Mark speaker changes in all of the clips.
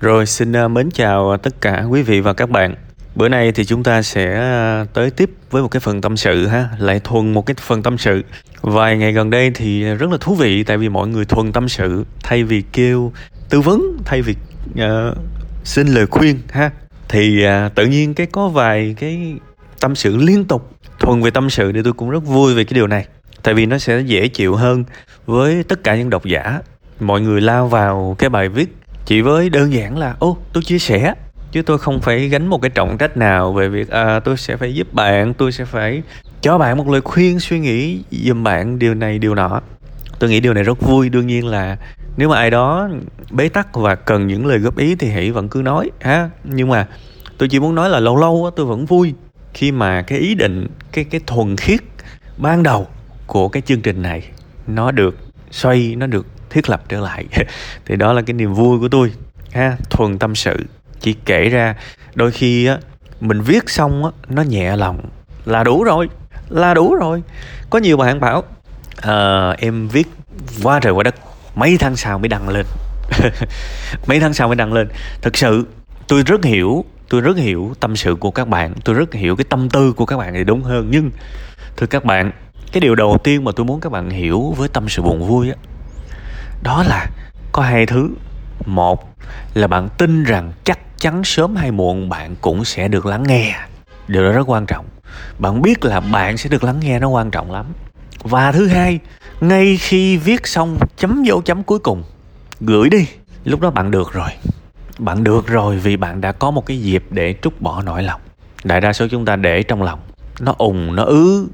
Speaker 1: Rồi xin à, mến chào tất cả quý vị và các bạn. Bữa nay thì chúng ta sẽ à, tới tiếp với một cái phần tâm sự ha, lại thuần một cái phần tâm sự. Vài ngày gần đây thì rất là thú vị tại vì mọi người thuần tâm sự thay vì kêu tư vấn, thay vì uh, xin lời khuyên ha. Thì uh, tự nhiên cái có vài cái tâm sự liên tục thuần về tâm sự thì tôi cũng rất vui về cái điều này. Tại vì nó sẽ dễ chịu hơn với tất cả những độc giả. Mọi người lao vào cái bài viết chỉ với đơn giản là ô tôi chia sẻ chứ tôi không phải gánh một cái trọng trách nào về việc à, tôi sẽ phải giúp bạn tôi sẽ phải cho bạn một lời khuyên suy nghĩ giùm bạn điều này điều nọ. Tôi nghĩ điều này rất vui đương nhiên là nếu mà ai đó bế tắc và cần những lời góp ý thì hãy vẫn cứ nói ha. Nhưng mà tôi chỉ muốn nói là lâu lâu tôi vẫn vui khi mà cái ý định cái cái thuần khiết ban đầu của cái chương trình này nó được xoay nó được thiết lập trở lại. Thì đó là cái niềm vui của tôi ha thuần tâm sự. Chỉ kể ra đôi khi á mình viết xong á nó nhẹ lòng. Là đủ rồi là đủ rồi. Có nhiều bạn bảo à, em viết quá trời quá đất mấy tháng sau mới đăng lên. Mấy tháng sau mới đăng lên. Thực sự tôi rất hiểu tôi rất hiểu tâm sự của các bạn tôi rất hiểu cái tâm tư của các bạn thì đúng hơn. Nhưng thưa các bạn cái điều đầu tiên mà tôi muốn các bạn hiểu với tâm sự buồn vui á đó là có hai thứ. Một là bạn tin rằng chắc chắn sớm hay muộn bạn cũng sẽ được lắng nghe. Điều đó rất quan trọng. Bạn biết là bạn sẽ được lắng nghe nó quan trọng lắm. Và thứ hai, ngay khi viết xong chấm dấu chấm cuối cùng, gửi đi. Lúc đó bạn được rồi. Bạn được rồi vì bạn đã có một cái dịp để trút bỏ nỗi lòng. Đại đa số chúng ta để trong lòng. Nó ùng nó ứ,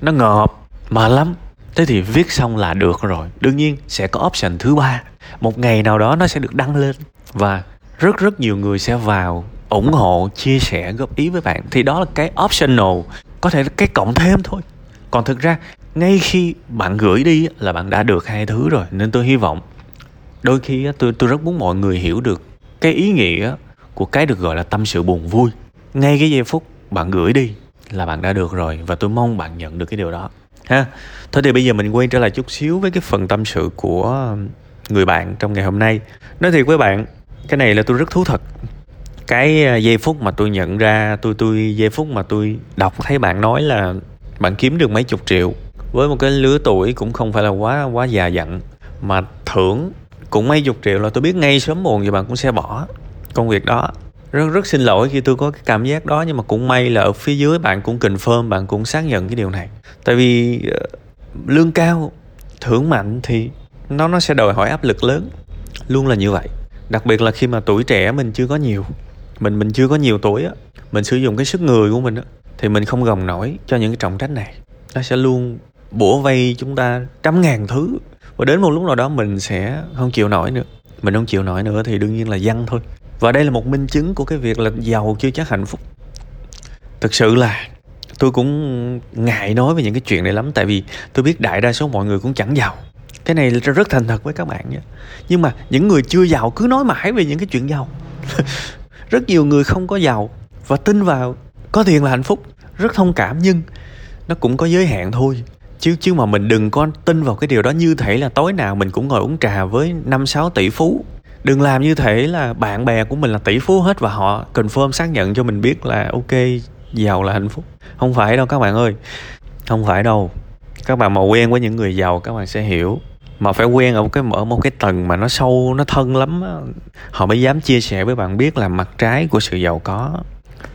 Speaker 1: nó ngợp mà lắm thế thì viết xong là được rồi. Đương nhiên sẽ có option thứ ba. Một ngày nào đó nó sẽ được đăng lên. Và rất rất nhiều người sẽ vào ủng hộ, chia sẻ, góp ý với bạn. Thì đó là cái optional. Có thể là cái cộng thêm thôi. Còn thực ra, ngay khi bạn gửi đi là bạn đã được hai thứ rồi. Nên tôi hy vọng, đôi khi tôi tôi rất muốn mọi người hiểu được cái ý nghĩa của cái được gọi là tâm sự buồn vui. Ngay cái giây phút bạn gửi đi là bạn đã được rồi. Và tôi mong bạn nhận được cái điều đó ha. Thôi thì bây giờ mình quay trở lại chút xíu với cái phần tâm sự của người bạn trong ngày hôm nay. Nói thiệt với bạn, cái này là tôi rất thú thật. Cái à, giây phút mà tôi nhận ra, tôi tôi, giây phút mà tôi đọc thấy bạn nói là bạn kiếm được mấy chục triệu với một cái lứa tuổi cũng không phải là quá quá già dặn, mà thưởng cũng mấy chục triệu là tôi biết ngay sớm muộn gì bạn cũng sẽ bỏ công việc đó rất rất xin lỗi khi tôi có cái cảm giác đó nhưng mà cũng may là ở phía dưới bạn cũng confirm bạn cũng xác nhận cái điều này. Tại vì uh, lương cao thưởng mạnh thì nó nó sẽ đòi hỏi áp lực lớn. Luôn là như vậy. Đặc biệt là khi mà tuổi trẻ mình chưa có nhiều mình mình chưa có nhiều tuổi á mình sử dụng cái sức người của mình á thì mình không gồng nổi cho những cái trọng trách này. Nó sẽ luôn bủa vây chúng ta trăm ngàn thứ. Và đến một lúc nào đó mình sẽ không chịu nổi nữa. Mình không chịu nổi nữa thì đương nhiên là văng thôi và đây là một minh chứng của cái việc là giàu chưa chắc hạnh phúc. Thực sự là tôi cũng ngại nói về những cái chuyện này lắm, tại vì tôi biết đại đa số mọi người cũng chẳng giàu. Cái này rất thành thật với các bạn nhé. Nhưng mà những người chưa giàu cứ nói mãi về những cái chuyện giàu. Rất nhiều người không có giàu và tin vào có tiền là hạnh phúc, rất thông cảm, nhưng nó cũng có giới hạn thôi. Chứ chứ mà mình đừng có tin vào cái điều đó như thể là tối nào mình cũng ngồi uống trà với năm sáu tỷ phú đừng làm như thế là bạn bè của mình là tỷ phú hết và họ confirm xác nhận cho mình biết là ok, giàu là hạnh phúc. Không phải đâu các bạn ơi. Không phải đâu. Các bạn mà quen với những người giàu, các bạn sẽ hiểu. Mà phải quen ở một cái, ở một cái tầng mà nó sâu, nó thân lắm họ mới dám chia sẻ với bạn biết là mặt trái của sự giàu có.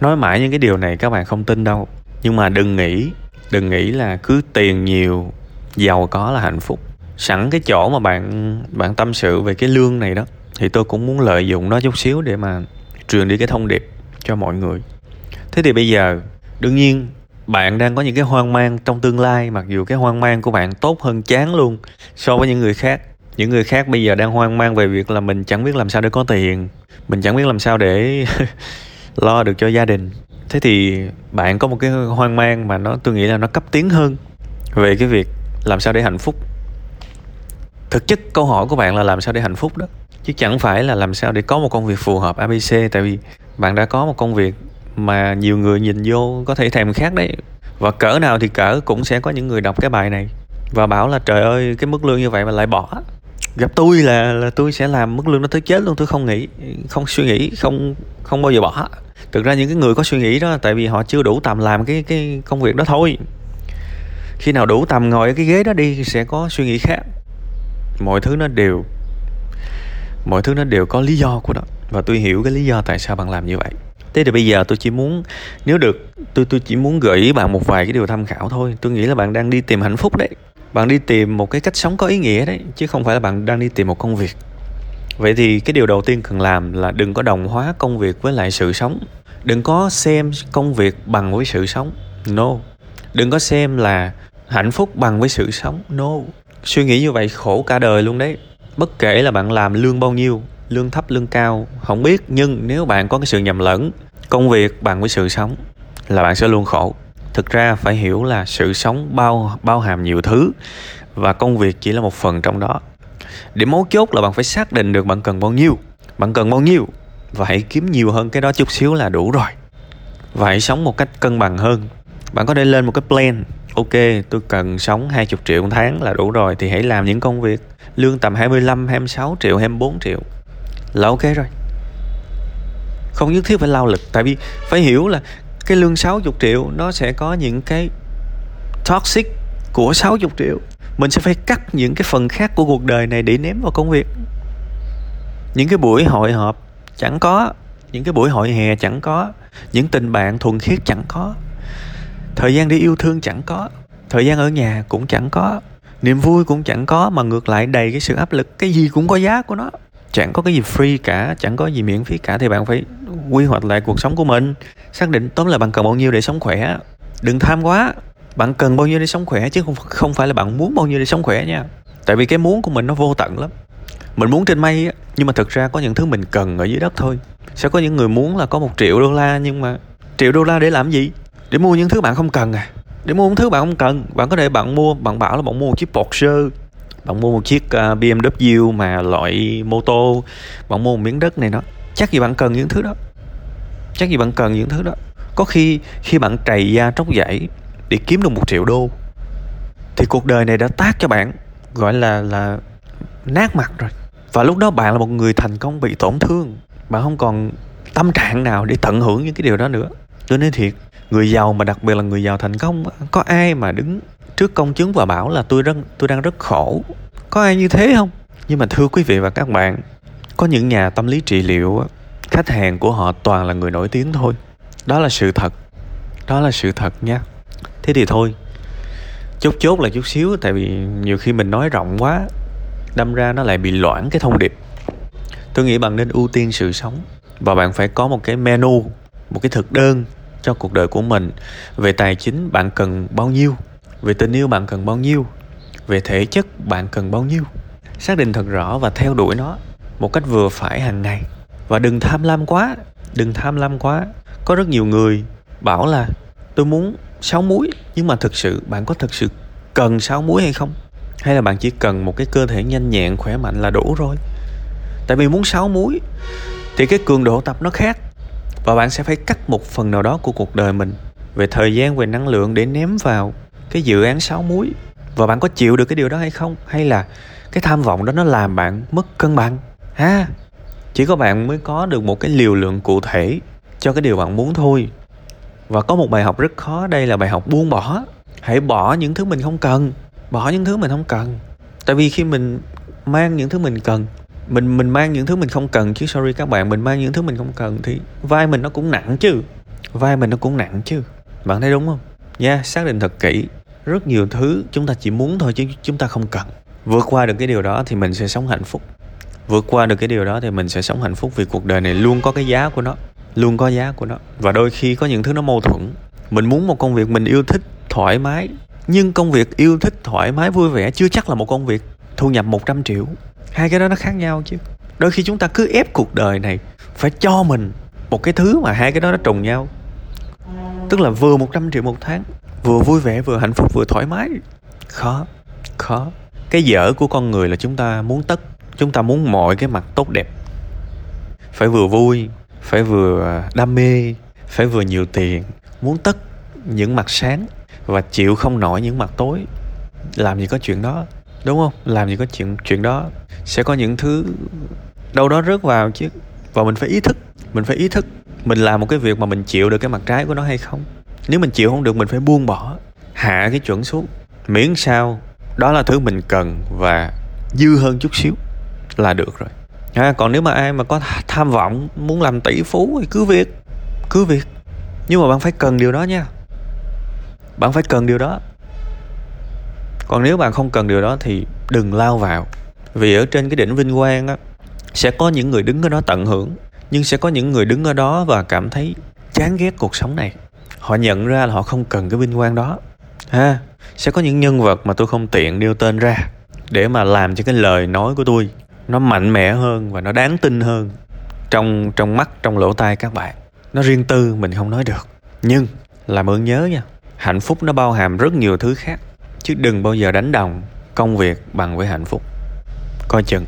Speaker 1: Nói mãi những cái điều này các bạn không tin đâu. Nhưng mà đừng nghĩ đừng nghĩ là cứ tiền nhiều, giàu có là hạnh phúc. Sẵn cái chỗ mà bạn bạn tâm sự về cái lương này đó thì tôi cũng muốn lợi dụng nó chút xíu để mà truyền đi cái thông điệp cho mọi người. Thế thì bây giờ, đương nhiên, bạn đang có những cái hoang mang trong tương lai, mặc dù cái hoang mang của bạn tốt hơn chán luôn so với những người khác. Những người khác bây giờ đang hoang mang về việc là mình chẳng biết làm sao để có tiền, mình chẳng biết làm sao để lo được cho gia đình. Thế thì bạn có một cái hoang mang mà nó, tôi nghĩ là nó cấp tiến hơn về cái việc làm sao để hạnh phúc thực chất câu hỏi của bạn là làm sao để hạnh phúc đó. Chứ chẳng phải là làm sao để có một công việc phù hợp abc tại vì bạn đã có một công việc mà nhiều người nhìn vô có thể thèm khác đấy. Và cỡ nào thì cỡ cũng sẽ có những người đọc cái bài này và bảo là, trời ơi, cái mức lương như vậy mà lại bỏ. Gặp tôi là là tôi sẽ làm mức lương nó tới chết luôn, tôi không nghĩ, không suy nghĩ, không không bao giờ bỏ. Thực ra những cái người có suy nghĩ đó, tại vì họ chưa đủ tầm làm cái cái công việc đó thôi. Khi nào đủ tầm ngồi ở cái ghế đó đi, sẽ có suy nghĩ khác mọi thứ nó đều, mọi thứ nó đều có lý do của nó. Và tôi hiểu cái lý do tại sao bạn làm như vậy. Thế thì bây giờ tôi chỉ muốn, nếu được, tôi tôi chỉ muốn gợi ý bạn một vài cái điều tham khảo thôi. Tôi nghĩ là bạn đang đi tìm hạnh phúc đấy. Bạn đi tìm một cái cách sống có ý nghĩa đấy, chứ không phải là bạn đang đi tìm một công việc. Vậy thì cái điều đầu tiên cần làm là đừng có đồng hóa công việc với lại sự sống. Đừng có xem công việc bằng với sự sống. No. Đừng có xem là hạnh phúc bằng với sự sống. No suy nghĩ như vậy khổ cả đời luôn đấy. Bất kể là bạn làm lương bao nhiêu, lương thấp, lương cao, không biết, nhưng nếu bạn có cái sự nhầm lẫn, công việc bằng với sự sống là bạn sẽ luôn khổ. Thực ra phải hiểu là sự sống bao bao hàm nhiều thứ và công việc chỉ là một phần trong đó. Điểm mấu chốt là bạn phải xác định được bạn cần bao nhiêu. Bạn cần bao nhiêu và hãy kiếm nhiều hơn cái đó chút xíu là đủ rồi. Và hãy sống một cách cân bằng hơn. Bạn có thể lên một cái plan ok tôi cần sống 20 triệu một tháng là đủ rồi thì hãy làm những công việc. Lương tầm 25, 26 triệu, 24 triệu. Là ok rồi. Không nhất thiết phải lao lực tại vì phải hiểu là cái lương 60 triệu nó sẽ có những cái toxic của 60 triệu. Mình sẽ phải cắt những cái phần khác của cuộc đời này để ném vào công việc. Những cái buổi hội họp chẳng có những cái buổi hội hè chẳng có những tình bạn thuần khiết chẳng có thời gian đi yêu thương chẳng có, thời gian ở nhà cũng chẳng có, niềm vui cũng chẳng có mà ngược lại đầy cái sự áp lực. Cái gì cũng có giá của nó. Chẳng có cái gì free cả, chẳng có gì miễn phí cả thì bạn phải quy hoạch lại cuộc sống của mình, xác định tóm là bạn cần bao nhiêu để sống khỏe. Đừng tham quá, bạn cần bao nhiêu để sống khỏe chứ không không phải là bạn muốn bao nhiêu để sống khỏe nha. Tại vì cái muốn của mình nó vô tận lắm. Mình muốn trên mây nhưng mà thực ra có những thứ mình cần ở dưới đất thôi. Sẽ có những người muốn là có một triệu đô la nhưng mà triệu đô la để làm gì? Để mua những thứ bạn không cần à. Để mua những thứ bạn không cần, bạn có thể bạn mua, bạn bảo là bạn mua một chiếc Porsche, bạn mua một chiếc à, BMW mà loại mô tô, bạn mua một miếng đất này nó chắc gì bạn cần những thứ đó. Chắc gì bạn cần những thứ đó. Có khi khi bạn trầy da tróc dãy để kiếm được một triệu đô, thì cuộc đời này đã tác cho bạn, gọi là là nát mặt rồi. Và lúc đó bạn là một người thành công bị tổn thương. Bạn không còn tâm trạng nào để tận hưởng những cái điều đó nữa. Tôi nói thiệt người giàu mà đặc biệt là người giàu thành công có ai mà đứng trước công chứng và bảo là tôi rất, tôi đang rất khổ? Có ai như thế không? Nhưng mà thưa quý vị và các bạn, có những nhà tâm lý trị liệu khách hàng của họ toàn là người nổi tiếng thôi. Đó là sự thật. Đó là sự thật nha. Thế thì thôi, chốt chốt là chút xíu, tại vì nhiều khi mình nói rộng quá, đâm ra nó lại bị loãng cái thông điệp. Tôi nghĩ bạn nên ưu tiên sự sống và bạn phải có một cái menu, một cái thực đơn cho cuộc đời của mình. Về tài chính, bạn cần bao nhiêu? Về tình yêu, bạn cần bao nhiêu? Về thể chất, bạn cần bao nhiêu? Xác định thật rõ và theo đuổi nó một cách vừa phải hàng ngày. Và đừng tham lam quá, đừng tham lam quá. Có rất nhiều người bảo là, tôi muốn sáu muối nhưng mà thực sự, bạn có thực sự cần sáu muối hay không? Hay là bạn chỉ cần một cái cơ thể nhanh nhẹn, khỏe mạnh là đủ rồi? Tại vì muốn sáu muối thì cái cường độ tập nó khác và bạn sẽ phải cắt một phần nào đó của cuộc đời mình. Về thời gian, về năng lượng để ném vào cái dự án sáu muối và bạn có chịu được cái điều đó hay không? Hay là cái tham vọng đó nó làm bạn mất cân bằng? Ha! Chỉ có bạn mới có được một cái liều lượng cụ thể cho cái điều bạn muốn thôi. Và có một bài học rất khó, đây là bài học buông bỏ. Hãy bỏ những thứ mình không cần. Bỏ những thứ mình không cần. Tại vì khi mình mang những thứ mình cần mình mình mang những thứ mình không cần chứ sorry các bạn mình mang những thứ mình không cần thì vai mình nó cũng nặng chứ. Vai mình nó cũng nặng chứ. Bạn thấy đúng không? Nha yeah, xác định thật kỹ rất nhiều thứ chúng ta chỉ muốn thôi chứ chúng ta không cần. Vượt qua được cái điều đó thì mình sẽ sống hạnh phúc. Vượt qua được cái điều đó thì mình sẽ sống hạnh phúc vì cuộc đời này luôn có cái giá của nó luôn có giá của nó. Và đôi khi có những thứ nó mâu thuẫn. Mình muốn một công việc mình yêu thích thoải mái nhưng công việc yêu thích thoải mái vui vẻ chưa chắc là một công việc. Thu nhập 100 triệu hai cái đó nó khác nhau chứ. Đôi khi chúng ta cứ ép cuộc đời này phải cho mình một cái thứ mà hai cái đó nó trùng nhau. Tức là vừa 100 triệu một tháng, vừa vui vẻ, vừa hạnh phúc, vừa thoải mái. Khó khó. Cái dở của con người là chúng ta muốn tất, chúng ta muốn mọi cái mặt tốt đẹp. Phải vừa vui, phải vừa đam mê, phải vừa nhiều tiền, muốn tất những mặt sáng và chịu không nổi những mặt tối. Làm gì có chuyện đó đúng không? Làm gì có chuyện chuyện đó. Sẽ có những thứ đâu đó rớt vào chứ. Và mình phải ý thức mình phải ý thức mình làm một cái việc mà mình chịu được cái mặt trái của nó hay không. Nếu mình chịu không được mình phải buông bỏ hạ cái chuẩn xuống. Miễn sao đó là thứ mình cần và dư hơn chút xíu là được rồi. À, còn nếu mà ai mà có tham vọng muốn làm tỷ phú thì cứ việc cứ việc. Nhưng mà bạn phải cần điều đó nha. Bạn phải cần điều đó còn nếu bạn không cần điều đó thì đừng lao vào. Vì ở trên cái đỉnh vinh quang á, sẽ có những người đứng ở đó tận hưởng, nhưng sẽ có những người đứng ở đó và cảm thấy chán ghét cuộc sống này. Họ nhận ra là họ không cần cái vinh quang đó. Ha, sẽ có những nhân vật mà tôi không tiện nêu tên ra để mà làm cho cái lời nói của tôi nó mạnh mẽ hơn và nó đáng tin hơn trong trong mắt, trong lỗ tai các bạn. Nó riêng tư, mình không nói được. Nhưng làm ơn nhớ nha, hạnh phúc nó bao hàm rất nhiều thứ khác chứ đừng bao giờ đánh đồng công việc bằng với hạnh phúc. Coi chừng,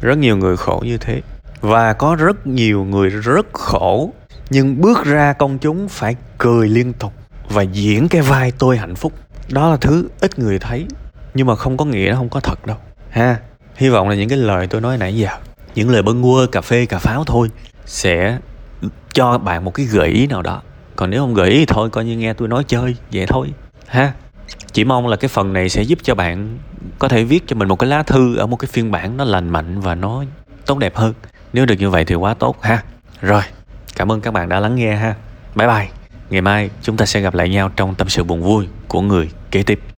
Speaker 1: rất nhiều người khổ như thế. Và có rất nhiều người rất khổ, nhưng bước ra công chúng phải cười liên tục và diễn cái vai tôi hạnh phúc. Đó là thứ ít người thấy, nhưng mà không có nghĩa nó không có thật đâu. Ha, hy vọng là những cái lời tôi nói nãy giờ, những lời bâng quơ, cà phê, cà pháo thôi, sẽ cho bạn một cái gợi ý nào đó. Còn nếu không gợi ý thì thôi, coi như nghe tôi nói chơi, vậy thôi. Ha chỉ mong là cái phần này sẽ giúp cho bạn có thể viết cho mình một cái lá thư ở một cái phiên bản nó lành mạnh và nó tốt đẹp hơn. Nếu được như vậy thì quá tốt ha. Rồi, cảm ơn các bạn đã lắng nghe ha. Bye bye. Ngày mai chúng ta sẽ gặp lại nhau trong tâm sự buồn vui của người kế tiếp.